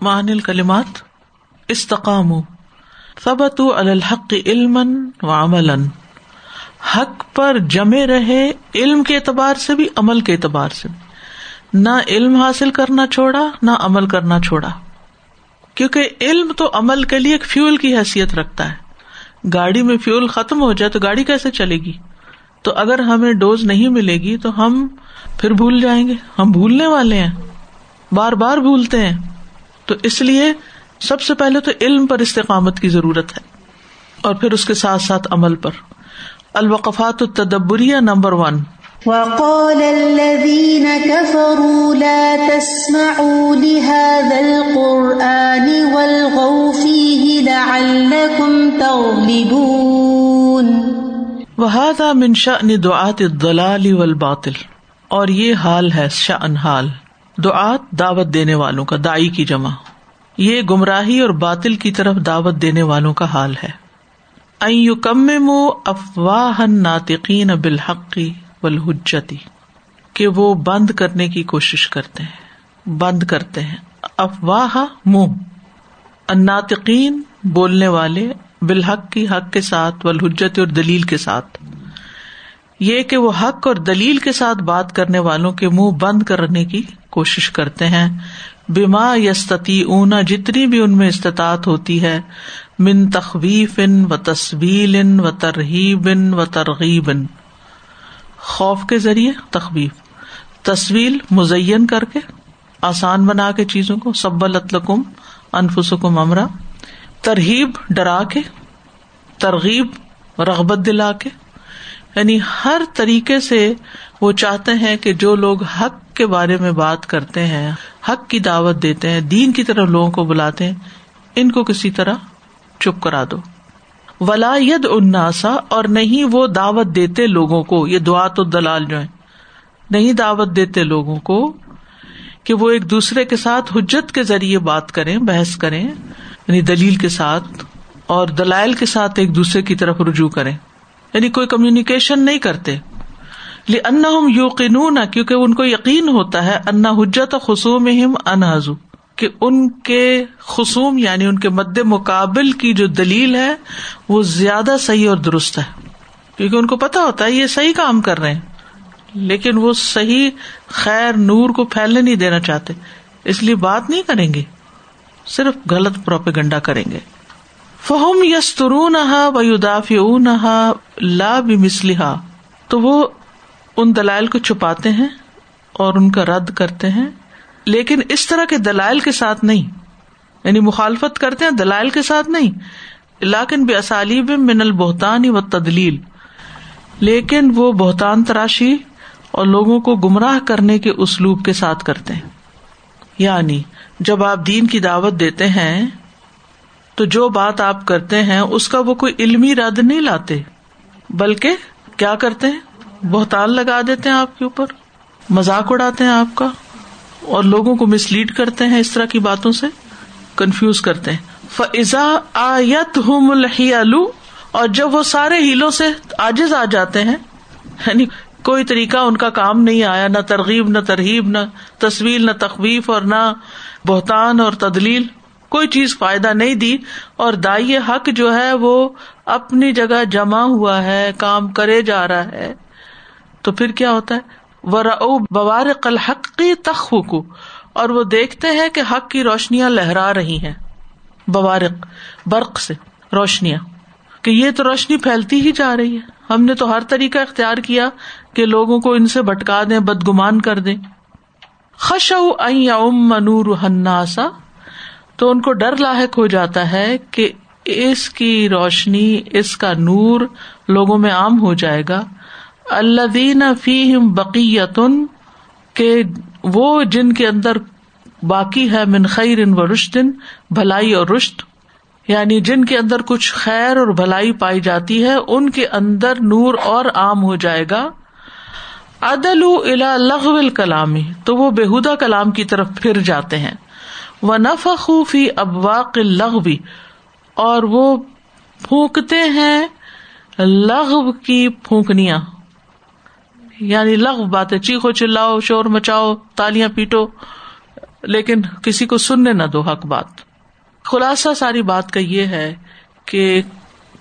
مان کلمات استقام ثبت الحق علم و عمل حق پر جمے رہے علم کے اعتبار سے بھی، عمل کے اعتبار سے بھی. نہ علم حاصل کرنا چھوڑا، نہ عمل کرنا چھوڑا. کیونکہ علم تو عمل کے لیے ایک فیول کی حیثیت رکھتا ہے. گاڑی میں فیول ختم ہو جائے تو گاڑی کیسے چلے گی؟ تو اگر ہمیں ڈوز نہیں ملے گی تو ہم پھر بھول جائیں گے، ہم بھولنے والے ہیں، بار بار بھولتے ہیں. تو اس لیے سب سے پہلے تو علم پر استقامت کی ضرورت ہے اور پھر اس کے ساتھ ساتھ عمل پر۔ الوقفات التدبریہ نمبر ون۔ وقال الذين كفروا لا تسمعوا لهذا القرآن والغوا فيه لعلكم تغلبون۔ وهذا من شأن دعاة الضلال والباطل۔ اور یہ حال ہے شأن حال۔ دعات دعوت دینے والوں کا دائی کی جمع۔ یہ گمراہی اور باطل کی طرف دعوت دینے والوں کا حال ہے۔ کم افواہ ناطقین بالحقی والحجتی کہ وہ بند کرنے کی کوشش کرتے ہیں، بند کرتے ہیں۔ افواہ منہ ناطقین بولنے والے بالحق کی حق کے ساتھ والحجت اور دلیل کے ساتھ۔ یہ کہ وہ حق اور دلیل کے ساتھ بات کرنے والوں کے منہ بند کرنے کی کوشش کرتے ہیں۔ بیما یستتی اونا جتنی بھی ان میں استطاعت ہوتی ہے، من تخویف ان و تصویل ان و ترغیب ان و ترغیب ان خوف کے ذریعے تخویف۔ تصویل مزین کر کے، آسان بنا کے چیزوں کو سب لطلقم انفسکم امرا۔ ترغیب ڈرا کے، ترغیب، رغبت دلا کے۔ یعنی ہر طریقے سے وہ چاہتے ہیں کہ جو لوگ حق کے بارے میں بات کرتے ہیں، حق کی دعوت دیتے ہیں، دین کی طرف لوگوں کو بلاتے ہیں، ان کو کسی طرح چپ کرا دو۔ ولا ید اناسا اور نہیں وہ دعوت دیتے لوگوں کو، یہ دعا تو دلال جو ہے۔ نہیں دعوت دیتے لوگوں کو کہ وہ ایک دوسرے کے ساتھ حجت کے ذریعے بات کریں، بحث کریں یعنی دلیل کے ساتھ اور دلائل کے ساتھ ایک دوسرے کی طرف رجوع کریں۔ یعنی کوئی کمیونیکیشن نہیں کرتے۔ ان یوقنون کیونکہ ان کو یقین ہوتا ہے انا حجت خصوم انحضو کہ ان کے خصوم یعنی ان کے مد مقابل کی جو دلیل ہے، وہ زیادہ صحیح اور درست ہے۔ کیونکہ ان کو پتا ہوتا ہے، یہ صحیح کام کر رہے ہیں۔ لیکن وہ صحیح خیر، نور کو پھیلنے نہیں دینا چاہتے۔ اس لیے بات نہیں کریں گے، صرف غلط پروپیگنڈا کریں گے۔ فہم یسترون و یداف لا بسلحا تو وہ ان دلائل کو چھپاتے ہیں اور ان کا رد کرتے ہیں، لیکن اس طرح کے دلائل کے ساتھ نہیں۔ یعنی مخالفت کرتے ہیں، دلائل کے ساتھ نہیں۔ لاکن بے اسالیب من البہتان و تدلیل لیکن وہ بہتان تراشی اور لوگوں کو گمراہ کرنے کے اسلوب کے ساتھ کرتے ہیں۔ یعنی جب آپ دین کی دعوت دیتے ہیں تو جو بات آپ کرتے ہیں، اس کا وہ کوئی علمی رد نہیں لاتے۔ بلکہ کیا کرتے ہیں؟ بہتان لگا دیتے ہیں آپ کے اوپر۔ مزاق اڑاتے ہیں آپ کا۔ اور لوگوں کو مس لیڈ کرتے ہیں اس طرح کی باتوں سے۔ کنفیوز کرتے ہیں۔ فضا آیت ہوں الو اور جب وہ سارے ہیلوں سے آجز آ جاتے ہیں یعنی کوئی طریقہ ان کا کام نہیں آیا، نہ ترغیب نہ ترغیب نہ تصویر نہ تخویف، اور نہ بہتان اور تدلیل۔ کوئی چیز فائدہ نہیں دی اور دائی حق جو ہے وہ اپنی جگہ جمع ہوا ہے، کام کرے جا رہا ہے۔ تو پھر کیا ہوتا ہے؟ وہ بوار حق کی تخ اور وہ دیکھتے ہیں کہ حق کی روشنیاں لہرا رہی ہیں۔ بوارق، برق سے روشنیاں۔ کہ یہ تو روشنی پھیلتی ہی جا رہی ہے۔ ہم نے تو ہر طریقہ اختیار کیا کہ لوگوں کو ان سے بھٹکا دیں، بدگمان کر دیں۔ خش ام منور ہناسا تو ان کو ڈر لاحق ہو جاتا ہے کہ اس کی روشنی، اس کا نور لوگوں میں عام ہو جائے گا۔ اللہ دین فیم بقیتن، کہ وہ جن کے اندر باقی ہے من خیر ان و رشتن بھلائی اور رشت یعنی جن کے اندر کچھ خیر اور بھلائی پائی جاتی ہے، ان کے اندر نور اور عام ہو جائے گا۔ عدل الا لغو کلامی تو وہ بےحدا کلام کی طرف پھر جاتے ہیں۔ وہ نف خوفی ابواق لغوی اور وہ پھونکتے ہیں لغو کی پھونکنیاں۔ یعنی لغو باتیں، چیخو، چلاؤ، شور مچاؤ، تالیاں پیٹو، لیکن کسی کو سننے نہ دو حق بات۔ خلاصہ ساری بات کا یہ ہے کہ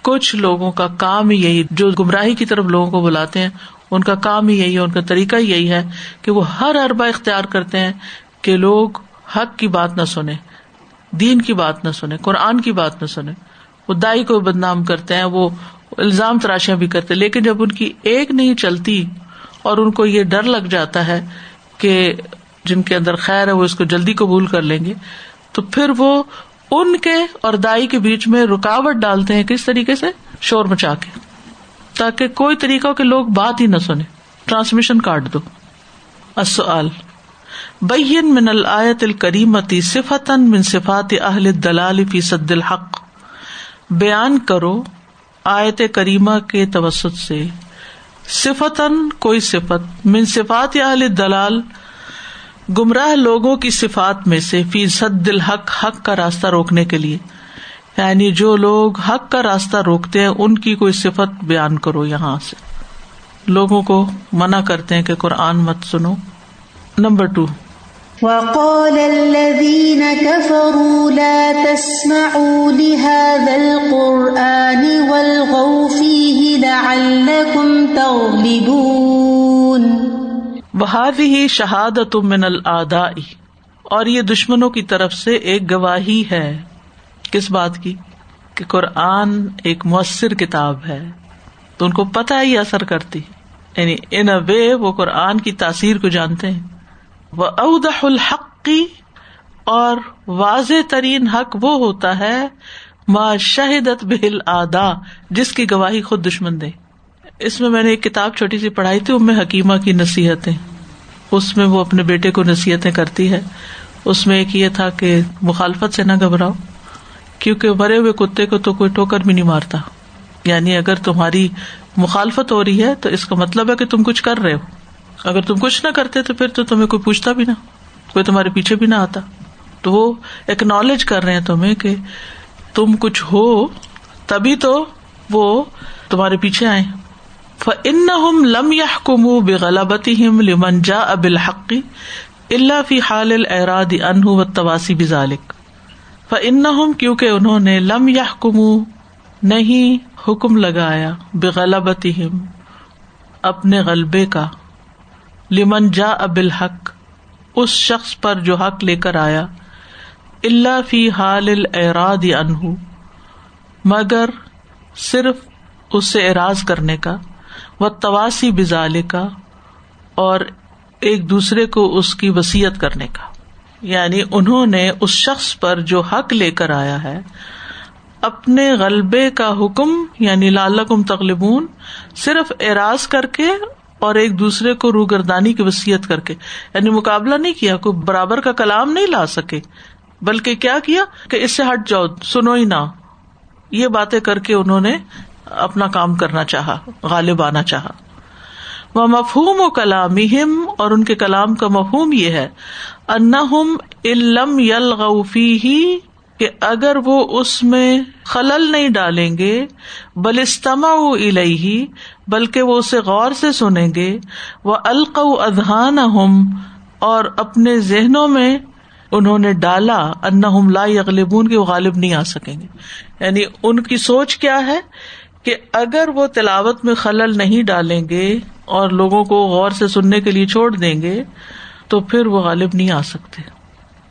کچھ لوگوں کا کام ہی یہی، جو گمراہی کی طرف لوگوں کو بلاتے ہیں، ان کا کام ہی یہی ہے، ان کا طریقہ ہی یہی ہے کہ وہ ہر اربا اختیار کرتے ہیں کہ لوگ حق کی بات نہ سنیں دین کی بات نہ سنیں قرآن کی بات نہ سنیں وہ دائی کو بدنام کرتے ہیں، وہ الزام تراشیاں بھی کرتے لیکن جب ان کی ایک نہیں چلتی اور ان کو یہ ڈر لگ جاتا ہے کہ جن کے اندر خیر ہے، وہ اس کو جلدی قبول کر لیں گے، تو پھر وہ ان کے اور دائی کے بیچ میں رکاوٹ ڈالتے ہیں، کس طریقے سے؟ شور مچا کے۔ تاکہ کوئی طریقہ کے لوگ بات ہی نہ سنے ٹرانسمیشن کاٹ دو۔ اصل بین من الآیت الکریمتی صفتن من صفات اہل دلال فی صد الحق۔ بیان کرو آیت کریمہ کے توسط سے۔ صفتن کوئی صفت من صفات اہل دلال گمراہ لوگوں کی صفات میں سے فی صد الحق، حق کا راستہ روکنے کے لیے۔ یعنی جو لوگ حق کا راستہ روکتے ہیں، ان کی کوئی صفت بیان کرو یہاں سے۔ لوگوں کو منع کرتے ہیں کہ قرآن مت سنو۔ Number two. وقال الذين كفروا لا تسمعوا لهذا القرآن والغوا فيه لعلكم تغلبون. وهذه شهادة من الآداء، اور یہ دشمنوں کی طرف سے ایک گواہی ہے۔ کس بات کی؟ کہ قرآن ایک مؤثر کتاب ہے۔ تو ان کو پتہ ہی اثر کرتی۔ یعنی ان وے وہ قرآن کی تاثیر کو جانتے ہیں۔ وہ اودہ الحق کی اور واضح ترین حق وہ ہوتا ہے، ما شہدت بہل آدا جس کی گواہی خود دشمن دے۔ اس میں میں نے ایک کتاب چھوٹی سی پڑھائی تھی، ام حکیمہ کی نصیحتیں۔ اس میں وہ اپنے بیٹے کو نصیحتیں کرتی ہے۔ اس میں ایک یہ تھا کہ مخالفت سے نہ گھبراؤ، کیونکہ مرے ہوئے کتے کو تو کوئی ٹوکر بھی نہیں مارتا۔ یعنی اگر تمہاری مخالفت ہو رہی ہے، تو اس کا مطلب ہے کہ تم کچھ کر رہے ہو۔ اگر تم کچھ نہ کرتے تو پھر تو تمہیں کوئی پوچھتا بھی نہ، کوئی تمہارے پیچھے بھی نہ آتا۔ تو وہ اکنالج کر رہے ہیں تمہیں کہ تم کچھ ہو، تبھی تو وہ تمہارے پیچھے آئے۔ ان لم یا کم بے ہم لمن جا اب الحقی اللہ فی حال الراد ان و تواسی بزالک ف ان کیونکہ انہوں نے لم یا کم نہیں حکم لگایا بے غلابتی ہم اپنے غلبے کا۔ لمن جا اب الحق اس شخص پر جو حق لے کر آیا اللہ فی حال الراد انہ مگر صرف اس سے اراض کرنے کا، و تواسی بزال کا اور ایک دوسرے کو اس کی وسیعت کرنے کا۔ یعنی انہوں نے اس شخص پر جو حق لے کر آیا ہے، اپنے غلبے کا حکم یعنی لال تغلبون، صرف اراض کر کے اور ایک دوسرے کو روگردانی کی وسیعت کر کے یعنی مقابلہ نہیں کیا، کوئی برابر کا کلام نہیں لا سکے۔ بلکہ کیا کیا؟ کہ اس سے ہٹ جاؤ، سنو ہی نہ۔ یہ باتیں کر کے انہوں نے اپنا کام کرنا چاہا، غالب آنا چاہا۔ وہ مفہوم و کلام اور ان کے کلام کا مفہوم یہ ہے ان علم یل غفی ہی کہ اگر وہ اس میں خلل نہیں ڈالیں گے بلستما الہی بلکہ وہ اسے غور سے سنیں گے وہ الق ادہان ہم اور اپنے ذہنوں میں انہوں نے ڈالا ان لا اغلبون کے وہ غالب نہیں آ سکیں گے۔ یعنی ان کی سوچ کیا ہے کہ اگر وہ تلاوت میں خلل نہیں ڈالیں گے اور لوگوں کو غور سے سننے کے لیے چھوڑ دیں گے، تو پھر وہ غالب نہیں آ سکتے۔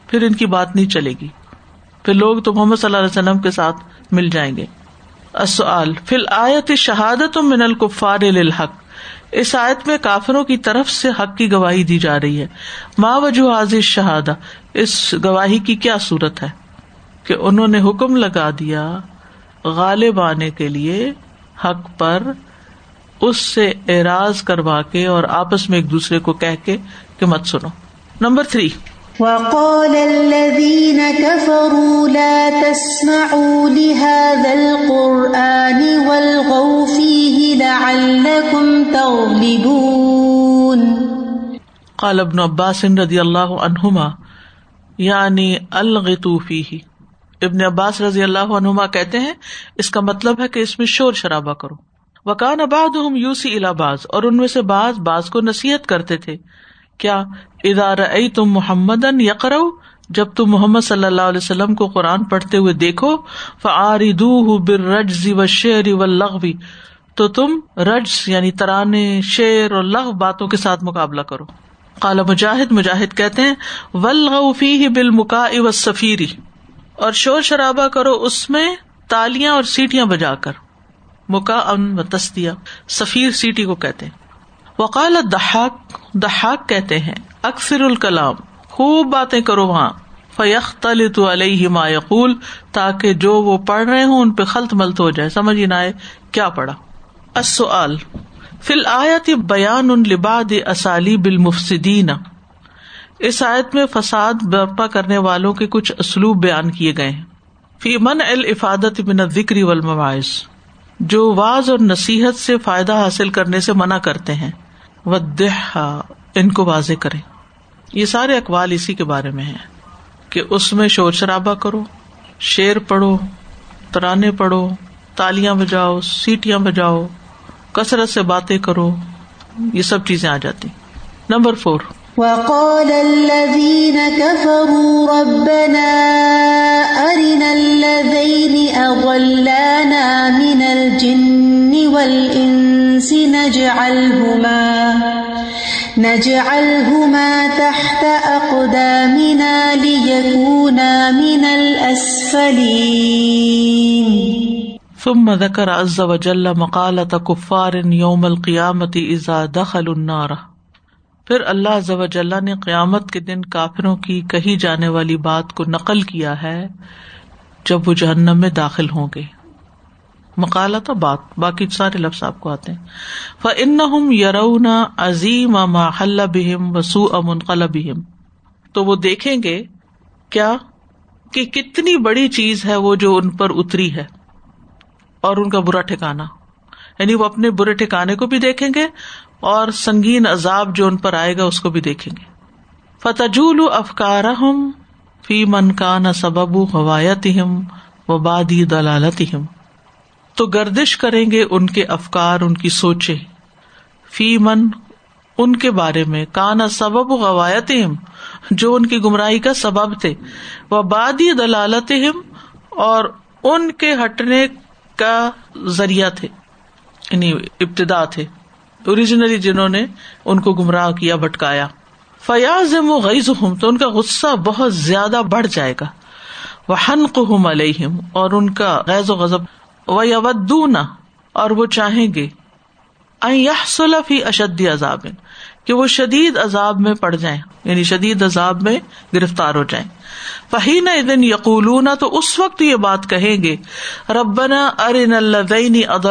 پھر ان کی بات نہیں چلے گی۔ پھر لوگ تو محمد صلی اللہ علیہ وسلم کے ساتھ مل جائیں گے۔ فی آیت شہادت من الکفار الحق اس آیت میں کافروں کی طرف سے حق کی گواہی دی جا رہی ہے۔ ماں وجہ حاضر شہادہ اس گواہی کی کیا صورت ہے؟ کہ انہوں نے حکم لگا دیا غالب آنے کے لیے حق پر، اس سے اعراض کروا کے اور آپس میں ایک دوسرے کو کہہ کے کہ مت سنو۔ Number three. وقال الذين كفروا لا تسمعوا لهذا القرآن والغوا فيه لعلكم تغلبون. قال ابن عباس رضی اللہ عنہما یعنی الغتو فيه ابن عباس رضی اللہ عنہما کہتے ہیں، اس کا مطلب ہے کہ اس میں شور شرابہ کرو. وکان اباد یوسی الاباز اور ان میں سے بعض بعض کو نصیحت کرتے تھے۔ کیا ادار تم محمد یقرو جب تم محمد صلی اللہ علیہ وسلم کو قرآن پڑھتے ہوئے دیکھو بر رج و شعر و لغوی تو تم رج یعنی ترانے، شعر اور لغ باتوں کے ساتھ مقابلہ کرو۔ کالا مجاہد مجاہد کہتے ہیں ولغفی ہی بال مکا و سفیری اور شور شرابہ کرو، اس میں تالیاں اور سیٹیاں بجا کر۔ مکا ان و سفیر سیٹی کو کہتے ہیں۔ وقال دہاک دہاک کہتے ہیں، اکثر الکلام، خوب باتیں کرو وہاں۔ فیخ علیہ ما یقول، تاکہ جو وہ پڑھ رہے ہوں ان پہ خلط ملت ہو جائے۔ سمجھ نہ آئے کیا پڑھا۔ السؤال، فی الآیت بیان ان لباد اسالی بالمفسدین اس آیت میں فساد برپا کرنے والوں کے کچھ اسلوب بیان کیے گئے ہیں۔ فی من الافادت من الذکر والمواعظ۔ جو واز اور نصیحت سے فائدہ حاصل کرنے سے منع کرتے ہیں۔ ودحا ان کو واضح کرے یہ سارے اقوال اسی کے بارے میں ہیں کہ اس میں شور شرابہ کرو، شیر پڑھو، ترانے پڑھو، تالیاں بجاؤ، سیٹیاں بجاؤ، کثرت سے باتیں کرو، یہ سب چیزیں آ جاتی۔ نمبر فور وقال الذين كفروا ربنا أرنا الذين أضلانا من الجن والإنس نجعلهما نجعلهما تحت أقدامنا ليكونا من الأسفلين. ثم ذكر عز وجل مقالة كفار يوم القيامة إذا دخلوا النار. پھر اللہ عز نے قیامت کے دن کافروں کی کہی جانے والی بات کو نقل کیا ہے جب وہ جہنم میں داخل ہوں گے۔ مکالا تو بات، باقی سارے لفظ آپ کو آتے ہیں۔ فن یرونا عظیم محل بہم وسو امنقل بہم تو وہ دیکھیں گے کیا؟ کہ کتنی بڑی چیز ہے وہ جو ان پر اتری ہے اور ان کا برا ٹھکانا۔ یعنی وہ اپنے برے ٹھکانے کو بھی دیکھیں گے اور سنگین عذاب جو ان پر آئے گا اس کو بھی دیکھیں گے۔ فتجول افکار فی من کا نہ سبب حوایت ہم و بادی دلالت ہم تو گردش کریں گے ان کے افکار، ان کی سوچے فی من، ان کے بارے میں۔ کانا سبب غوایت جو ان کی گمراہی کا سبب تھے۔ وہ بادی دلالت اور ان کے ہٹنے کا ذریعہ تھے۔ یعنی ابتدا تھے۔ اوریجنلی جنہوں نے ان کو گمراہ کیا، بھٹکایا۔ فیاض غیز ہوں تو ان کا غصہ بہت زیادہ بڑھ جائے گا۔ وہ ہن کو علیہم اور ان کا غیظ و غذب وہ اور وہ چاہیں گے۔ اشد عذاب، کہ وہ شدید عذاب میں پڑ جائیں۔ یعنی شدید عذاب میں گرفتار ہو جائیں۔ فہین دن یقول تو اس وقت یہ بات کہیں گے۔ ربنا ارن اللہ اد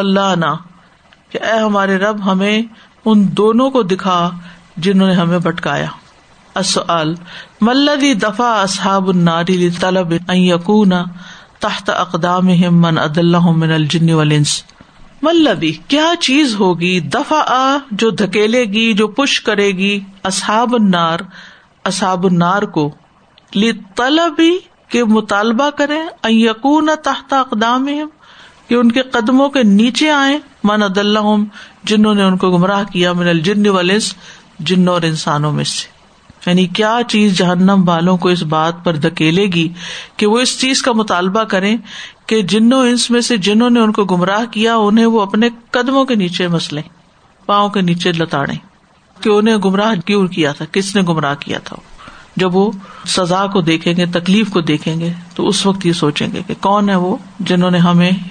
کہ اے ہمارے رب، ہمیں ان دونوں کو دکھا جنہوں نے ہمیں بٹکایا ملدی دفاع اصحاب الناری طلب یقون تحت اقدام من اد اللہ من الجن ولنس ملبی کیا چیز ہوگی دفاع جو دھکیلے گی، جو پش کرے گی اصحاب النار اصحاب النار کو؟ لی کے مطالبہ کرے یقون تحت اقدام کہ ان کے قدموں کے نیچے آئے من اد جنہوں نے ان کو گمراہ کیا من الجن ولنس جنوں اور انسانوں میں سے۔ یعنی کیا چیز جہنم والوں کو اس بات پر دکیلے گی کہ وہ اس چیز کا مطالبہ کرے کہ جنوں انس میں سے جنہوں نے ان کو گمراہ کیا، انہیں وہ اپنے قدموں کے نیچے مسلے پاؤں کے نیچے لتاڑے کہ انہیں گمراہ کیوں کیا تھا؟ کس نے گمراہ کیا تھا؟ جب وہ سزا کو دیکھیں گے، تکلیف کو دیکھیں گے، تو اس وقت یہ سوچیں گے کہ کون ہے وہ جنہوں نے ہمیں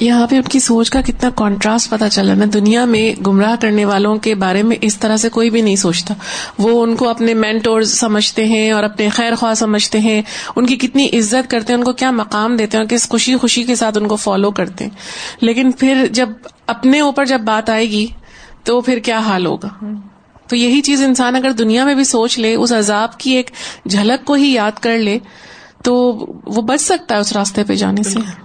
یہاں پہ ان کی سوچ کا کتنا کانٹراسٹ پتا چلا۔ نا دنیا میں گمراہ کرنے والوں کے بارے میں اس طرح سے کوئی بھی نہیں سوچتا۔ وہ ان کو اپنے مینٹور سمجھتے ہیں اور اپنے خیر خواہ سمجھتے ہیں۔ ان کی کتنی عزت کرتے ہیں، ان کو کیا مقام دیتے ہیں کس خوشی خوشی کے ساتھ ان کو فالو کرتے ہیں۔ لیکن پھر جب اپنے اوپر جب بات آئے گی، تو پھر کیا حال ہوگا؟ تو یہی چیز انسان اگر دنیا میں بھی سوچ لے، اس عذاب کی ایک جھلک کو ہی یاد کر لے، تو وہ بچ سکتا ہے اس راستے پہ جانے سے۔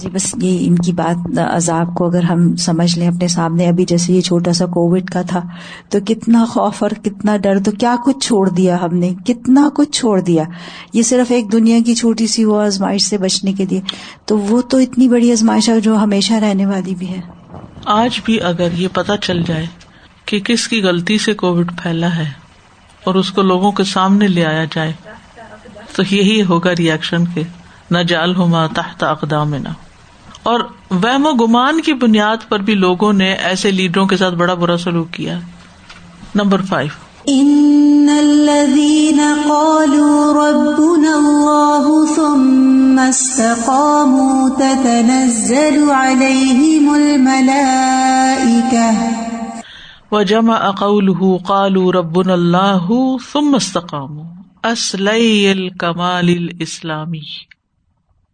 جی بس یہ ان کی بات عذاب کو اگر ہم سمجھ لیں اپنے سامنے، ابھی جیسے یہ چھوٹا سا کووڈ کا تھا، تو کتنا خوف اور کتنا ڈر، تو کیا کچھ چھوڑ دیا ہم نے؟ کتنا کچھ چھوڑ دیا؟ یہ صرف ایک دنیا کی چھوٹی سی وہ آزمائش سے بچنے کے لیے، تو وہ تو اتنی بڑی آزمائش ہے جو ہمیشہ رہنے والی بھی ہے۔ آج بھی اگر یہ پتا چل جائے کہ کس کی غلطی سے کووڈ پھیلا ہے اور اس کو لوگوں کے سامنے لے آیا جائے، تو یہی ہوگا ریئیکشن کے۔ نہ جال ہو ماں تحت اقدام نہ اور وہم و گمان کی بنیاد پر بھی لوگوں نے ایسے لیڈروں کے ساتھ بڑا برا سلوک کیا۔ Number five. ان الذين قالوا ربنا الله ثم استقاموا تتنزل عليهم الملائكه وجمع قوله قالوا ربنا الله ثم استقاموا۔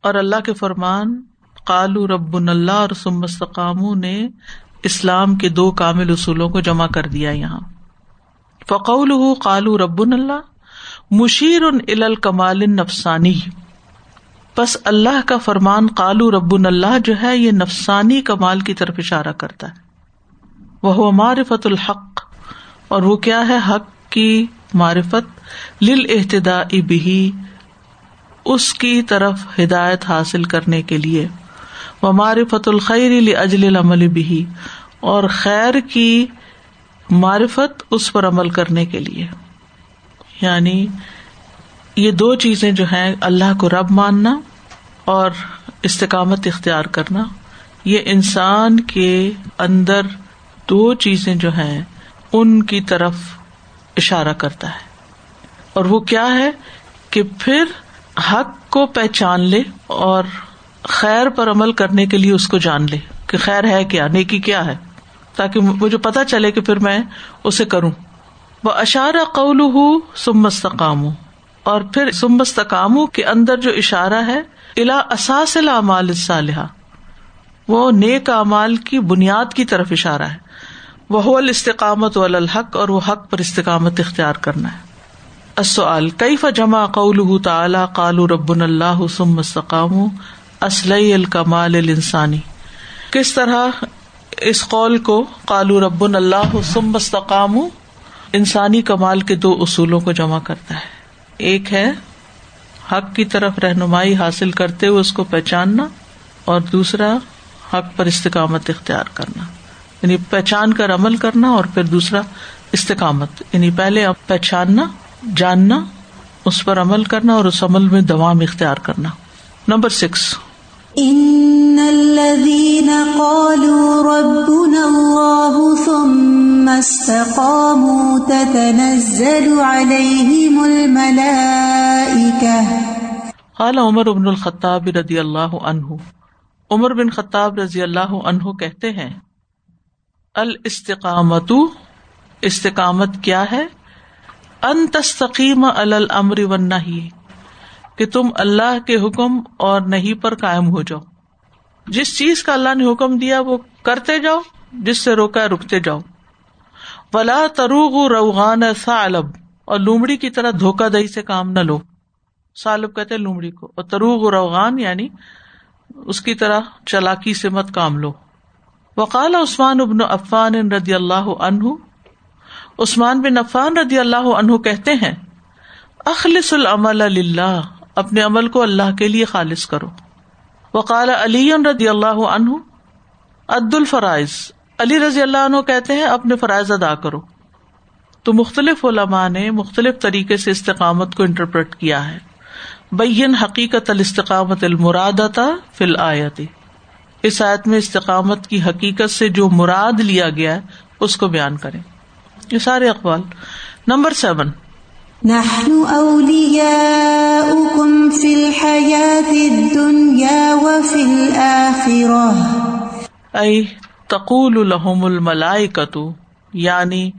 اور اللہ کے فرمان قالو رب اللہ اور ثم نے اسلام کے دو کامل اصولوں کو جمع کر دیا یہاں۔ فقول قالو رب اللہ، مشیر ان الکمال نفسانی بس اللہ کا فرمان قالو رب اللہ جو ہے، یہ نفسانی کمال کی طرف اشارہ کرتا ہے۔ وہ معرفت الحق، اور وہ کیا ہے؟ حق کی معرفت۔ لل احتدا بھی اس کی طرف ہدایت حاصل کرنے کے لیے۔ وہ معرفت الخیر اجل العمل بھی اور خیر کی معرفت اس پر عمل کرنے کے لیے۔ یعنی یہ دو چیزیں جو ہیں، اللہ کو رب ماننا اور استقامت اختیار کرنا۔ یہ انسان کے اندر دو چیزیں جو ہیں، ان کی طرف اشارہ کرتا ہے۔ اور وہ کیا ہے؟ کہ پھر حق کو پہچان لے اور خیر پر عمل کرنے کے لیے اس کو جان لے کہ خیر ہے کیا، نیکی کیا ہے، تاکہ مجھے پتا چلے کہ پھر میں اسے کروں۔ وہ اشارہ قول ہوں سمستقام اور پھر سمستقام کے اندر جو اشارہ ہے الا اساس العمال صالحہ وہ نیک امال کی بنیاد کی طرف اشارہ ہے۔ وہ الاستقامت والحق اور وہ حق پر استقامت اختیار کرنا ہے۔ السؤال، کیف جمع قوله تعالی؟ قالوا ربنا اللہ ثم استقاموا. اصلی الکمال الانسانی کس طرح اس قول کو کالو رب اللہ استقام انسانی کمال کے دو اصولوں کو جمع کرتا ہے۔ ایک ہے حق کی طرف رہنمائی حاصل کرتے ہوئے اس کو پہچاننا اور دوسرا حق پر استقامت اختیار کرنا۔ یعنی پہچان کر عمل کرنا اور پھر دوسرا استقامت۔ یعنی پہلے پہچاننا جاننا اس پر عمل کرنا اور اس عمل میں دوام اختیار کرنا۔ Number six. ان الذين قالوا ربنا الله ثم استقاموا تتنزل عليهم الملائكه قال عمر بن الخطاب رضی اللہ عنہ۔ عمر بن خطاب رضی اللہ عنہ کہتے ہیں الاستقامت استقامت کیا ہے؟ ان تستقیم علی الامر کہ تم اللہ کے حکم اور نہیں پر قائم ہو جاؤ۔ جس چیز کا اللہ نے حکم دیا، وہ کرتے جاؤ، جس سے روکا رکتے جاؤ۔ ولا تروغ روغان سالب اور لومڑی کی طرح دھوکا دہی سے کام نہ لو۔ سالب کہتے لومڑی کو۔ اور تروغ روغان یعنی اس کی طرح چلاکی سے مت کام لو۔ وقال عثمان ابن عفان ردی اللہ عنہ عثمان بن عفان ردی اللہ عنہ کہتے ہیں، اخلص العمل اللہ اپنے عمل کو اللہ کے لیے خالص کرو۔ وقال علی رضی اللہ عنہ، عد الفرائض۔ علی رضی اللہ عنہ کہتے ہیں، اپنے فرائض ادا کرو۔ تو مختلف علماء نے مختلف طریقے سے استقامت کو انٹرپریٹ کیا ہے۔ بین حقیقت الاستقامت المراد فی الآیت۔ اس آیت میں استقامت کی حقیقت سے جو مراد لیا گیا ہے، اس کو بیان کریں۔ یہ سارے اقوال۔ Number seven. نحن أولياؤكم في الحياة الدنيا وفي الآخرة أي تقول لهم یعنی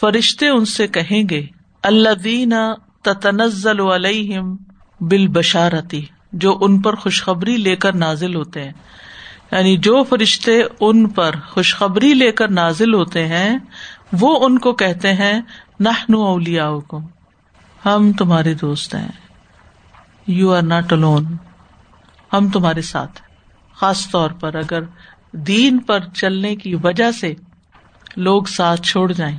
فرشتے ان سے کہیں گے الذین تتنزل علیہم بالبشارتی جو ان پر خوشخبری لے کر نازل ہوتے ہیں۔ یعنی جو فرشتے ان پر خوشخبری لے کر نازل ہوتے ہیں وہ ان کو کہتے ہیں نحن اولیاؤکم، ہم تمہارے دوست ہیں۔ یو آر ناٹ الون ہم تمہارے ساتھ خاص طور پر اگر دین پر چلنے کی وجہ سے لوگ ساتھ چھوڑ جائیں،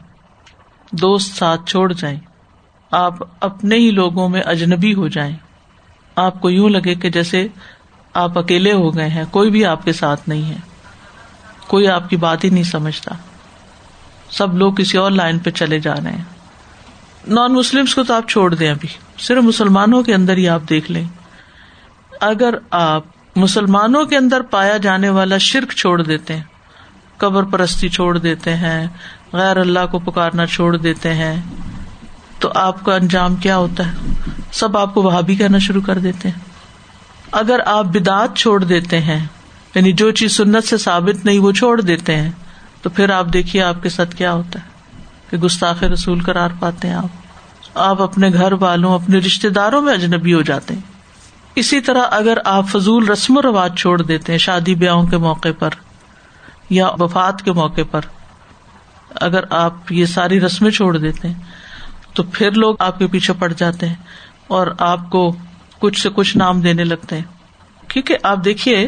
دوست ساتھ چھوڑ جائیں، آپ اپنے ہی لوگوں میں اجنبی ہو جائیں۔ آپ کو یوں لگے کہ جیسے آپ اکیلے ہو گئے ہیں، کوئی بھی آپ کے ساتھ نہیں ہے۔ کوئی آپ کی بات ہی نہیں سمجھتا۔ سب لوگ کسی اور لائن پہ چلے جا رہے ہیں۔ نان مسلم کو تو آپ چھوڑ دیں ابھی۔ صرف مسلمانوں کے اندر ہی آپ دیکھ لیں۔ اگر آپ مسلمانوں کے اندر پایا جانے والا شرک چھوڑ دیتے ہیں، قبر پرستی چھوڑ دیتے ہیں، غیر اللہ کو پکارنا چھوڑ دیتے ہیں، تو آپ کا انجام کیا ہوتا ہے؟ سب آپ کو وہاں بھی کہنا شروع کر دیتے ہیں۔ اگر آپ بدعت چھوڑ دیتے ہیں یعنی جو چیز سنت سے ثابت نہیں، وہ چھوڑ دیتے ہیں۔ تو پھر آپ دیکھیے آپ کے ساتھ کیا ہوتا ہے کہ گستاخ رسول کرار پاتے ہیں آپ۔ آپ اپنے گھر والوں، اپنے رشتے داروں میں اجنبی ہو جاتے ہیں۔ اسی طرح اگر آپ فضول رسم و رواج چھوڑ دیتے ہیں شادی بیاہوں کے موقع پر یا وفات کے موقع پر، اگر آپ یہ ساری رسمیں چھوڑ دیتے ہیں، تو پھر لوگ آپ کے پیچھے پڑ جاتے ہیں اور آپ کو کچھ سے کچھ نام دینے لگتے ہیں۔ کیونکہ آپ دیکھیے،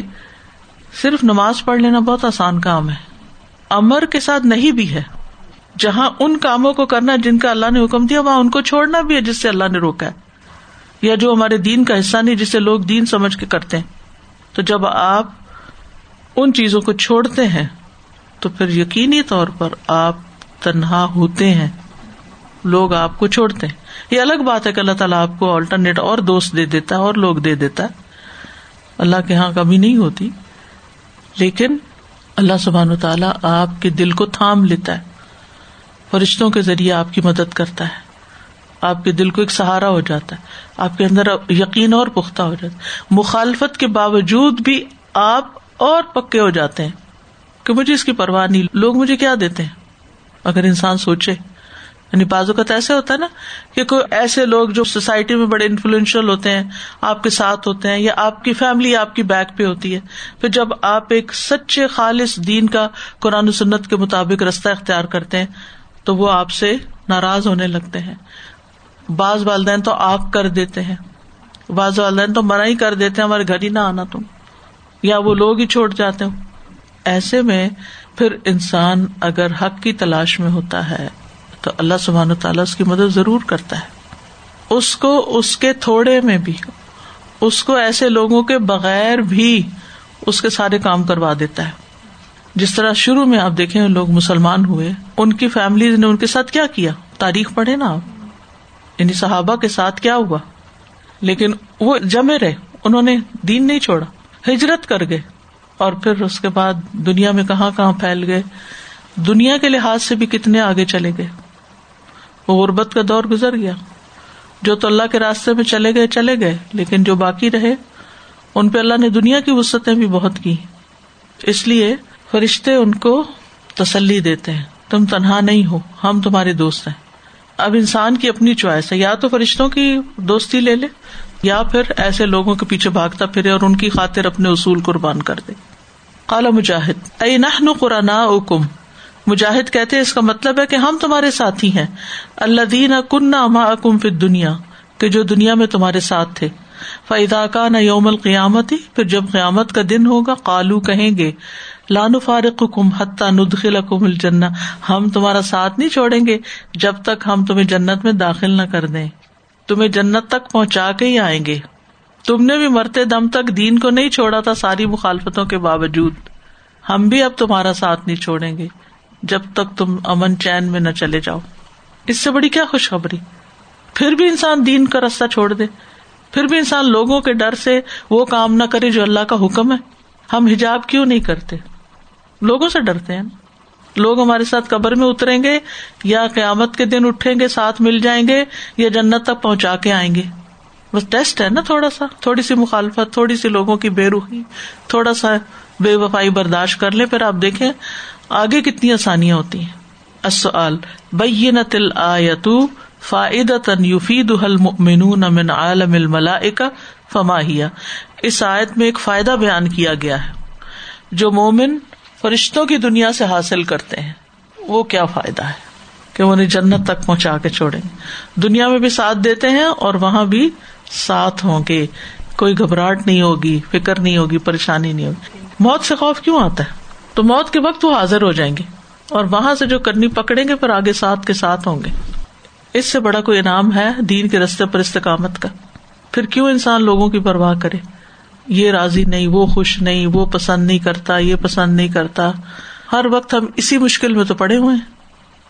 صرف نماز پڑھ لینا بہت آسان کام ہے۔ امر کے ساتھ نہیں بھی ہے۔ جہاں ان کاموں کو کرنا جن کا اللہ نے حکم دیا، وہاں ان کو چھوڑنا بھی ہے جس سے اللہ نے روکا ہے۔ یا جو ہمارے دین کا حصہ نہیں، جسے لوگ دین سمجھ کے کرتے ہیں۔ تو جب آپ ان چیزوں کو چھوڑتے ہیں، تو پھر یقینی طور پر آپ تنہا ہوتے ہیں۔ لوگ آپ کو چھوڑتے ہیں۔ یہ الگ بات ہے کہ اللہ تعالیٰ آپ کو آلٹرنیٹ اور دوست دے دیتا ہے اور لوگ دے دیتا ہے۔ اللہ کے یہاں کمی نہیں ہوتی۔ لیکن اللہ سبحان و تعالیٰ آپ کے دل کو تھام لیتا ہے فرشتوں کے ذریعے آپ کی مدد کرتا ہے آپ کے دل کو ایک سہارا ہو جاتا ہے آپ کے اندر یقین اور پختہ ہو جاتا ہے مخالفت کے باوجود بھی آپ اور پکے ہو جاتے ہیں کہ مجھے اس کی پرواہ نہیں، لوگ مجھے کیا دیتے ہیں؟ اگر انسان سوچے یعنی بازو کا تو ایسے ہوتا ہے نا کہ کوئی ایسے لوگ جو سوسائٹی میں بڑے انفلوئنشل ہوتے ہیں، آپ کے ساتھ ہوتے ہیں یا آپ کی فیملی آپ کی بیک پہ ہوتی ہے۔ پھر جب آپ ایک سچے خالص دین کا قرآن سنت کے مطابق رستہ اختیار کرتے ہیں، تو وہ آپ سے ناراض ہونے لگتے ہیں۔ بعض والدین تو آپ کر دیتے ہیں۔ بعض والدین تو منع ہی کر دیتے ہیں، ہمارے گھر ہی نہ آنا تم۔ یا وہ لوگ ہی چھوڑ جاتے ہو ایسے میں پھر انسان اگر حق کی تلاش میں ہوتا ہے تو اللہ سبحان تعالیٰ اس کی مدد ضرور کرتا ہے۔ اس کو اس کے تھوڑے میں بھی، اس کو ایسے لوگوں کے بغیر بھی اس کے سارے کام کروا دیتا ہے۔ جس طرح شروع میں آپ دیکھیں لوگ مسلمان ہوئے، ان کی فیملی نے ان کے ساتھ کیا کیا؟ تاریخ پڑھے نا آپ۔ یعنی صحابہ کے ساتھ کیا ہوا؟ لیکن وہ جمے رہے، انہوں نے دین نہیں چھوڑا، ہجرت کر گئے۔ اور پھر اس کے بعد دنیا میں کہاں کہاں پھیل گئے؟ دنیا کے لحاظ سے بھی کتنے آگے چلے گئے؟ وہ غربت کا دور گزر گیا۔ جو تو اللہ کے راستے میں چلے گئے چلے گئے، لیکن جو باقی رہے، ان پہ اللہ نے دنیا کی وسطیں بھی بہت کی۔ اس لیے فرشتے ان کو تسلی دیتے ہیں۔ تم تنہا نہیں ہو، ہم تمہارے دوست ہیں۔ اب انسان کی اپنی چوائس ہے، یا تو فرشتوں کی دوستی لے لے، یا پھر ایسے لوگوں کے پیچھے بھاگتا پھرے اور ان کی خاطر اپنے اصول قربان کر دے۔ کالا مجاہد اے نہ قرآن مجاہد کہتے اس کا مطلب ہے کہ ہم تمہارے ساتھی ہیں۔ اللہ دین کن اما فت دنیا کہ جو دنیا میں تمہارے ساتھ تھے۔ فیدا کا نہ یوم القیامت ہی پھر جب قیامت کا دن ہوگا کالو کہیں گے لانو فارق کم حتہ ندخل کم الجنا ہم تمہارا ساتھ نہیں چھوڑیں گے جب تک ہم تمہیں جنت میں داخل نہ کر دیں۔ تمہیں جنت تک پہنچا کے ہی آئیں گے۔ تم نے بھی مرتے دم تک دین کو نہیں چھوڑا تھا ساری مخالفتوں کے باوجود۔ ہم بھی اب تمہارا ساتھ نہیں چھوڑیں گے۔ جب تک تم امن چین میں نہ چلے جاؤ۔ اس سے بڑی کیا خوشخبری۔ پھر بھی انسان دین کا رستہ چھوڑ دے۔ پھر بھی انسان لوگوں کے ڈر سے وہ کام نہ کرے جو اللہ کا حکم ہے۔ ہم حجاب کیوں نہیں کرتے؟ لوگوں سے ڈرتے ہیں۔ لوگ ہمارے ساتھ قبر میں اتریں گے یا قیامت کے دن اٹھیں گے، ساتھ مل جائیں گے یا جنت تک پہنچا کے آئیں گے۔ بس ٹیسٹ ہے نا تھوڑا سا۔ تھوڑی سی مخالفت، تھوڑی سی لوگوں کی بے روحی، تھوڑا سا بے وفائی برداشت کر لیں۔ پھر آپ دیکھیں آگے کتنی آسانیاں ہوتی ہیں۔ اصل بین تل آیتو فائد تن یوفید من عالم الملائکہ فماہیا اس آیت میں ایک فائدہ بیان کیا گیا ہے۔ جو مومن فرشتوں کی دنیا سے حاصل کرتے ہیں، وہ کیا فائدہ ہے؟ کہ انہیں جنت تک پہنچا کے چھوڑیں۔ گے دنیا میں بھی ساتھ دیتے ہیں اور وہاں بھی ساتھ ہوں گے۔ کوئی گھبراہٹ نہیں ہوگی، فکر نہیں ہوگی، پریشانی نہیں ہوگی۔ موت سے خوف کیوں آتا ہے؟ تو موت کے وقت وہ حاضر ہو جائیں گے اور وہاں سے جو کرنی پکڑیں گے، پھر آگے ساتھ کے ساتھ ہوں گے۔ اس سے بڑا کوئی انعام ہے دین کے رستے پر استقامت کا؟ پھر کیوں انسان لوگوں کی پرواہ کرے؟ یہ راضی نہیں، وہ خوش نہیں، وہ پسند نہیں کرتا، یہ پسند نہیں کرتا۔ ہر وقت ہم اسی مشکل میں تو پڑے ہوئے ہیں۔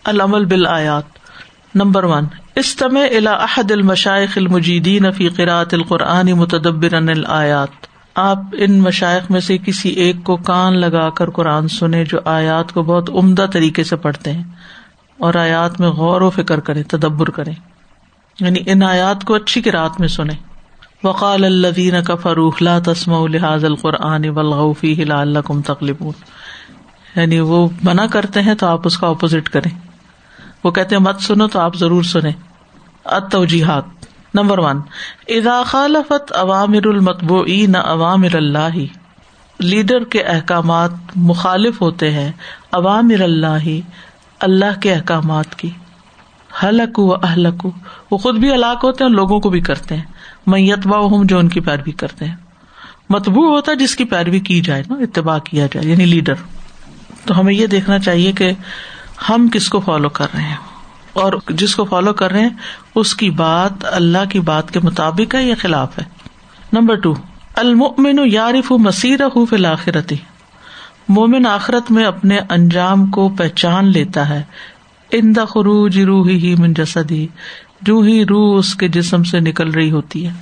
العمل بال آیات نمبر ون، استمع الى احد المشائق المجیدین فی قرات القرآن متدبر الآیات۔ آپ ان مشائق میں سے کسی ایک کو کان لگا کر قرآن سنے جو آیات کو بہت عمدہ طریقے سے پڑھتے ہیں اور آیات میں غور و فکر کرے تدبر کرے یعنی ان آیات کو اچھی قرآت میں سنیں۔ وقال الدین کا فروخ لا تسم الحاظ القرآن ولغفی کم تقلب یعنی وہ منع کرتے ہیں تو آپ اس کا اپوزٹ کریں۔ وہ کہتے مت سنو تو آپ ضرور سنیں۔ اتوجیحات نمبر ون، اذا خالفت عوامر المتبوئی نہ عوامر اللہ، لیڈر کے احکامات مخالف ہوتے ہیں عوامر اللہ اللہ کے احکامات کی۔ حلق و اہلک وہ خود بھی ہلاک ہوتے ہیں اور لوگوں کو بھی کرتے ہیں۔ میتبا ہوں جو ان کی پیروی کرتے ہیں۔ متبو ہوتا ہے جس کی پیروی کی جائے، نا، اتباع کیا جائے یعنی لیڈر۔ تو ہمیں یہ دیکھنا چاہیے کہ ہم کس کو فالو کر رہے ہیں۔ اور جس کو فالو کر رہے ہیں، اس کی بات اللہ کی بات کے مطابق ہے یا خلاف ہے؟ نمبر ٹو المن یارف مسیر فی آخرتی مومن آخرت میں اپنے انجام کو پہچان لیتا ہے۔ ان دا خروج روح ہی من جسدی، جو ہی روح اس کے جسم سے نکل رہی ہوتی ہے۔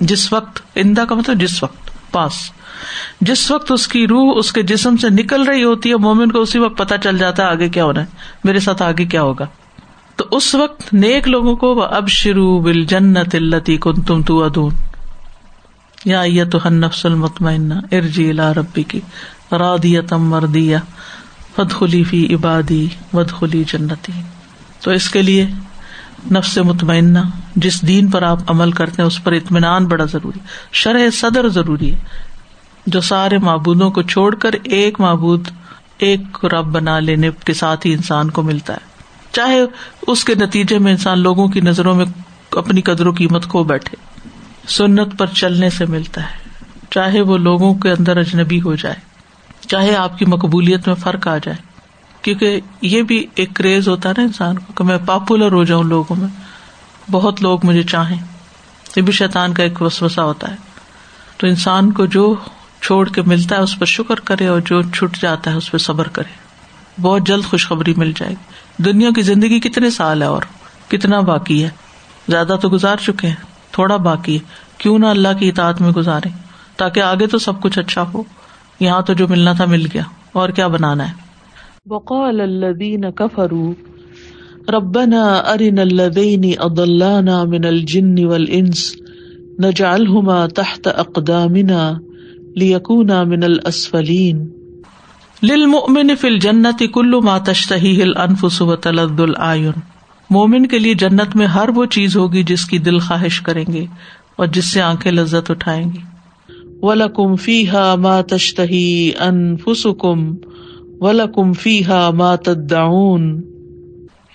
جس وقت اندا کا مطلب جس وقت، پاس۔ جس وقت اس کی روح اس کے جسم سے نکل رہی ہوتی ہے، مومن کو اسی وقت پتا چل جاتا ہے آگے کیا ہونا ہے، میرے ساتھ آگے کیا ہوگا۔ تو اس وقت نیک لوگوں کو اب شروع بل جنت التی کن تم تو ادون یا تو نفس المطمئن ارجی لا ربی کی رادیتم مردیا ود خلی فی عبادی ود خلی جنتی تو اس کے لیے نفس مطمئنہ، جس دین پر آپ عمل کرتے ہیں، اس پر اطمینان بڑا ضروری شرح صدر ضروری ہے۔ جو سارے معبودوں کو چھوڑ کر ایک معبود، ایک رب بنا لینے کے ساتھ ہی انسان کو ملتا ہے۔ چاہے اس کے نتیجے میں انسان لوگوں کی نظروں میں اپنی قدر و قیمت کھو بیٹھے۔ سنت پر چلنے سے ملتا ہے۔ چاہے وہ لوگوں کے اندر اجنبی ہو جائے، چاہے آپ کی مقبولیت میں فرق آ جائے۔ کیونکہ یہ بھی ایک کریز ہوتا ہے نا انسان کو کہ میں پاپولر ہو جاؤں لوگوں میں۔ بہت لوگ مجھے چاہیں، یہ بھی شیطان کا ایک وسوسہ ہوتا ہے۔ تو انسان کو جو چھوڑ کے ملتا ہے، اس پہ شکر کرے اور جو چھٹ جاتا ہے، اس پہ صبر کرے۔ بہت جلد خوشخبری مل جائے گی۔ دنیا کی زندگی کتنے سال ہے اور کتنا باقی ہے؟ زیادہ تو گزار چکے ہیں، تھوڑا باقی ہے۔ کیوں نہ اللہ کی اطاعت میں گزارے، تاکہ آگے تو سب کچھ اچھا ہو۔ یہاں تو جو ملنا تھا مل گیا۔ اور کیا بنانا ہے؟ بقال الذين كفروا ربنا ارنا الذين اضلانا من الجن والانس، نجعلهما تحت اقدامنا ليكونا من الاسفلين للمؤمن في الجنة كل ما تشتهيه الانفس وتلذ الاعين مومن کے لیے جنت میں ہر وہ چیز ہوگی جس کی دل خواہش کریں گے اور جس سے آنکھیں لذت اٹھائیں گی۔ ولکم فیحا ما تشتہی انفسکم ولکم فیحا ما تدعون۔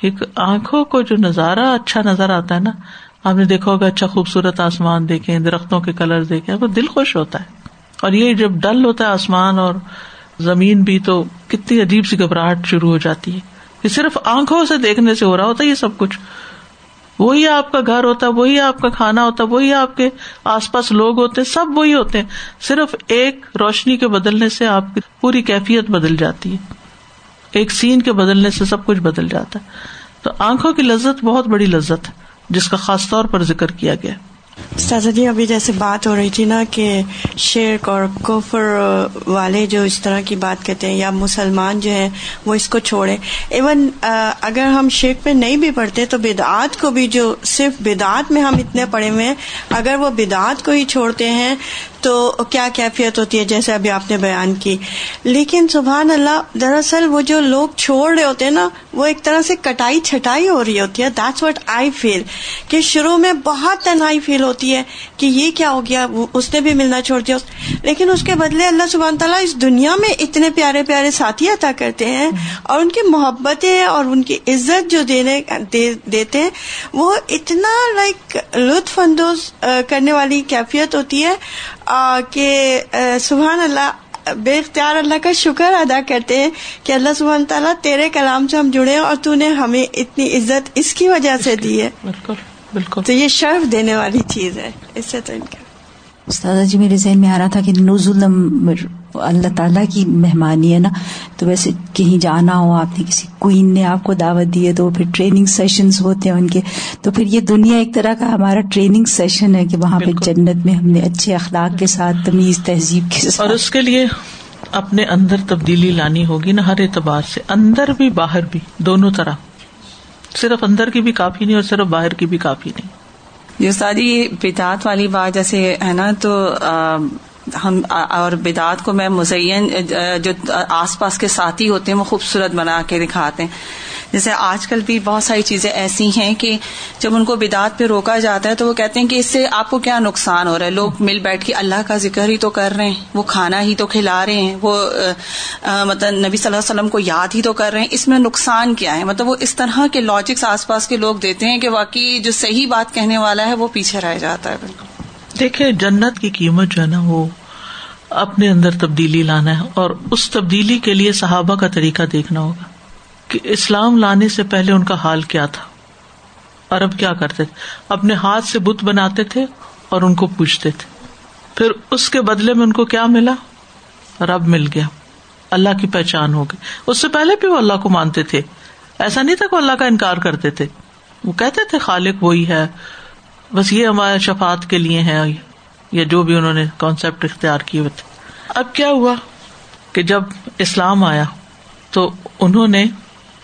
ایک آنکھوں کو جو نظارہ اچھا نظر آتا ہے نا، آپ نے دیکھا ہوگا اچھا خوبصورت آسمان دیکھے درختوں کے کلر دیکھے وہ دل خوش ہوتا ہے۔ اور یہ جب ڈل ہوتا ہے آسمان اور زمین بھی تو کتنی عجیب سی گھبراہٹ شروع ہو جاتی ہے۔ یہ صرف آنکھوں سے دیکھنے سے ہو رہا ہوتا ہے، یہ سب کچھ۔ وہی آپ کا گھر ہوتا ہے وہی آپ کا کھانا ہوتا ہے وہی آپ کے آس پاس لوگ ہوتے ہیں سب وہی ہوتے۔ ہیں صرف ایک روشنی کے بدلنے سے آپ کی پوری کیفیت بدل جاتی ہے۔ ایک سین کے بدلنے سے سب کچھ بدل جاتا ہے۔ تو آنکھوں کی لذت بہت بڑی لذت ہے، جس کا خاص طور پر ذکر کیا گیا۔ استاذہ جی ابھی جیسے بات ہو رہی تھی نا کہ شرک اور کفر والے جو اس طرح کی بات کہتے ہیں یا مسلمان جو ہیں، وہ اس کو چھوڑے ایون اگر ہم شرک پہ نہیں بھی پڑھتے تو بدعات کو بھی جو صرف بدعات میں ہم اتنے پڑے ہوئے ہیں، اگر وہ بدعات کو ہی چھوڑتے ہیں تو کیا کیفیت ہوتی ہے جیسے ابھی آپ نے بیان کی؟ لیکن سبحان اللہ، دراصل وہ جو لوگ چھوڑ رہے ہوتے ہیں نا، وہ ایک طرح سے کٹائی چھٹائی ہو رہی ہوتی ہے۔ دیٹس وٹ آئی فیل کہ شروع میں بہت تنہائی فیل ہوتی ہے کہ یہ کیا ہو گیا اس نے بھی ملنا چھوڑ دیا۔ لیکن اس کے بدلے اللہ سبحان تعالیٰ اس دنیا میں اتنے پیارے پیارے ساتھی عطا کرتے ہیں اور ان کی محبتیں اور ان کی عزت جو دینے دیتے ہیں، وہ اتنا لائک لطف اندوز کرنے والی کیفیت ہوتی ہے۔ کہ سبحان اللہ بے اختیار اللہ کا شکر ادا کرتے ہیں کہ اللہ سبحان تعالیٰ تیرے کلام سے ہم جڑے اور تو نے ہمیں اتنی عزت اس کی وجہ سے دی ہے۔ بالکل بالکل۔ تو یہ شرف دینے والی چیز ہے۔ اس سے تو ان کا استاد جی میرے ذہن میں آ رہا تھا کہ نزول اللہ تعالیٰ کی مہمانی ہے نا تو ویسے کہیں جانا ہو آپ نے کسی کوئین نے آپ کو دعوت دی ہے تو پھر ٹریننگ سیشنز ہوتے ہیں ان کے۔ تو پھر یہ دنیا ایک طرح کا ہمارا ٹریننگ سیشن ہے کہ وہاں پہ جنت میں ہم نے اچھے اخلاق کے ساتھ تمیز تہذیب کے ساتھ۔ اور اس کے لیے اپنے اندر تبدیلی لانی ہوگی نا ہر اعتبار سے۔ اندر بھی باہر بھی دونوں طرح۔ صرف اندر کی بھی کافی نہیں اور صرف باہر کی بھی کافی نہیں۔ جو ساری بدعت والی بات جیسے ہے نا تو ہم، اور بدعت کو میں مزین، جو آس پاس کے ساتھی ہوتے ہیں، وہ خوبصورت بنا کے دکھاتے ہیں۔ جیسے آج کل بھی بہت ساری چیزیں ایسی ہیں کہ جب ان کو بدعت پہ روکا جاتا ہے تو وہ کہتے ہیں کہ اس سے آپ کو کیا نقصان ہو رہا ہے۔ لوگ مل بیٹھ کے اللہ کا ذکر ہی تو کر رہے ہیں، وہ کھانا ہی تو کھلا رہے ہیں، وہ مطلب نبی صلی اللہ علیہ وسلم کو یاد ہی تو کر رہے ہیں۔ اس میں نقصان کیا ہے؟ مطلب وہ اس طرح کے لاجکس آس پاس کے لوگ دیتے ہیں کہ واقعی جو صحیح بات کہنے والا ہے وہ پیچھے رہ جاتا ہے۔ بالکل۔ دیکھیں، جنت کی قیمت جو ہے نا، وہ اپنے اندر تبدیلی لانا ہے اور اس تبدیلی کے لیے صحابہ کا طریقہ دیکھنا ہوگا کہ اسلام لانے سے پہلے ان کا حال کیا تھا۔ اور کیا کرتے تھے؟ اپنے ہاتھ سے بت بناتے تھے اور ان کو پوچھتے تھے۔ پھر اس کے بدلے میں ان کو کیا ملا؟ رب مل گیا۔ اللہ کی پہچان ہو گئی۔ اس سے پہلے بھی وہ اللہ کو مانتے تھے۔ ایسا نہیں تھا کہ اللہ کا انکار کرتے تھے۔ وہ کہتے تھے، خالق وہی ہے، بس یہ ہمارے شفات کے لیے ہے یا جو بھی انہوں نے کانسیپٹ اختیار کیے ہوئے تھے۔ اب کیا ہوا کہ جب اسلام آیا تو انہوں نے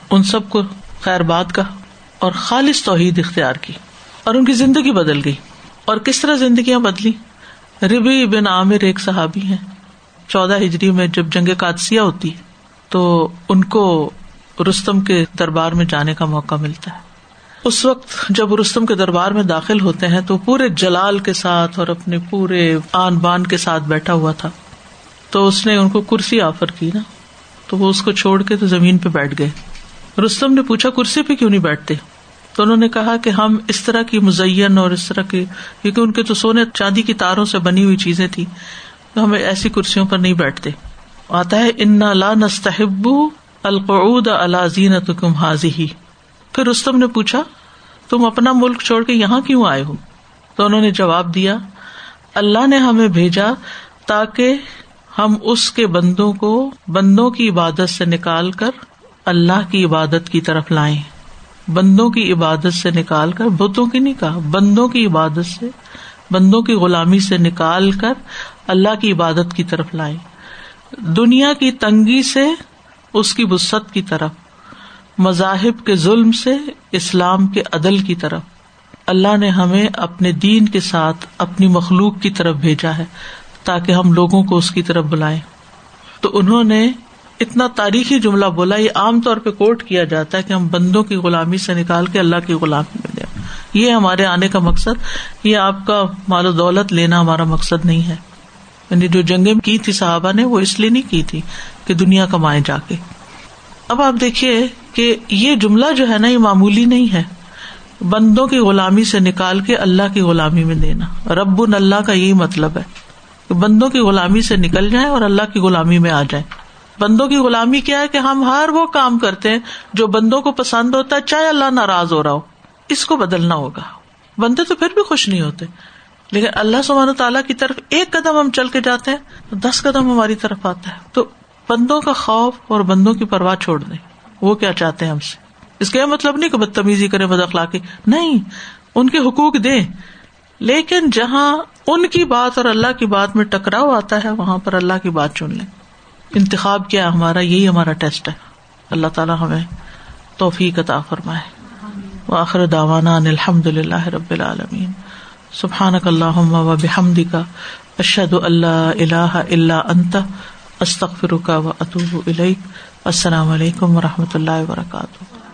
ان سب کو خیر بات کا اور خالص توحید اختیار کی اور ان کی زندگی بدل گئی۔ اور کس طرح زندگیاں بدلی؟ ربی بن عامر ایک صحابی ہیں۔ چودہ ہجری میں جب جنگ قادسیہ ہوتی تو ان کو رستم کے دربار میں جانے کا موقع ملتا ہے۔ اس وقت جب رستم کے دربار میں داخل ہوتے ہیں تو پورے جلال کے ساتھ اور اپنے پورے آن بان کے ساتھ بیٹھا ہوا تھا۔ تو اس نے ان کو کرسی آفر کی نا۔ تو وہ اس کو چھوڑ کے تو زمین پہ بیٹھ گئے۔ رستم نے پوچھا، کرسی پہ کیوں نہیں بیٹھتے؟ تو انہوں نے کہا کہ ہم اس طرح کی مزین اور اس طرح کی کیونکہ ان کے تو سونے چاندی کی تاروں سے بنی ہوئی چیزیں تھی تو ہم ایسی کرسیوں پر نہیں بیٹھتے۔ آتا ہے ان لا نستحب القعود اللہ زینت کم حاضی پھر رستم نے پوچھا، تم اپنا ملک چھوڑ کے یہاں کیوں آئے ہو؟ تو انہوں نے جواب دیا، اللہ نے ہمیں بھیجا تاکہ ہم اس کے بندوں کو بندوں کی عبادت سے نکال کر اللہ کی عبادت کی طرف لائیں۔ بندوں کی عبادت سے نکال کر، بتوں کی نہیں کہا، بندوں کی عبادت سے، بندوں کی غلامی سے نکال کر اللہ کی عبادت کی طرف لائیں۔ دنیا کی تنگی سے اس کی وسط کی طرف۔ مذاہب کے ظلم سے اسلام کے عدل کی طرف۔ اللہ نے ہمیں اپنے دین کے ساتھ اپنی مخلوق کی طرف بھیجا ہے تاکہ ہم لوگوں کو اس کی طرف بلائیں۔ تو انہوں نے اتنا تاریخی جملہ بولا، یہ عام طور پہ کوٹ کیا جاتا ہے کہ ہم بندوں کی غلامی سے نکال کے اللہ کی غلامی میں دیں یہ ہمارے آنے کا مقصد، یہ آپ کا مال و دولت لینا ہمارا مقصد نہیں ہے۔ یعنی جو جنگیں کی تھی صحابہ نے، وہ اس لیے نہیں کی تھی کہ دنیا کمائے جا کے۔ اب آپ دیکھیے کہ یہ جملہ جو ہے نا، یہ معمولی نہیں ہے۔ بندوں کی غلامی سے نکال کے اللہ کی غلامی میں دینا۔ رب اللہ کا یہی مطلب ہے کہ بندوں کی غلامی سے نکل جائیں اور اللہ کی غلامی میں آ جائیں۔ بندوں کی غلامی کیا ہے کہ ہم ہر وہ کام کرتے ہیں جو بندوں کو پسند ہوتا ہے، چاہے اللہ ناراض ہو رہا ہو۔ اس کو بدلنا ہوگا۔ بندے تو پھر بھی خوش نہیں ہوتے۔ لیکن اللہ سبحانہ تعالیٰ کی طرف ایک قدم ہم چل کے جاتے ہیں، تو دس قدم ہماری طرف آتا ہے۔ تو بندوں کا خوف اور بندوں کی پرواہ چھوڑ دیں۔ وہ کیا چاہتے ہیں ہم سے؟ اس کا یہ مطلب نہیں کہ بدتمیزی کرے بد اخلاقی۔ نہیں، ان کے حقوق دیں۔ لیکن جہاں ان کی بات اور اللہ کی بات میں ٹکراؤ آتا ہے، وہاں پر اللہ کی بات چن لیں۔ انتخاب کیا ہمارا؟ یہی ہمارا ٹیسٹ ہے۔ اللہ تعالیٰ ہمیں توفیق عطا فرمائے۔ وآخر دعوانا ان الحمد للہ رب العالمین۔ سبحانک اللہم و بحمدی کا اشہد اللہ الہ الا انت۔ استغفرک و اطوب السلام علیکم و رحمۃ اللہ وبرکاتہ.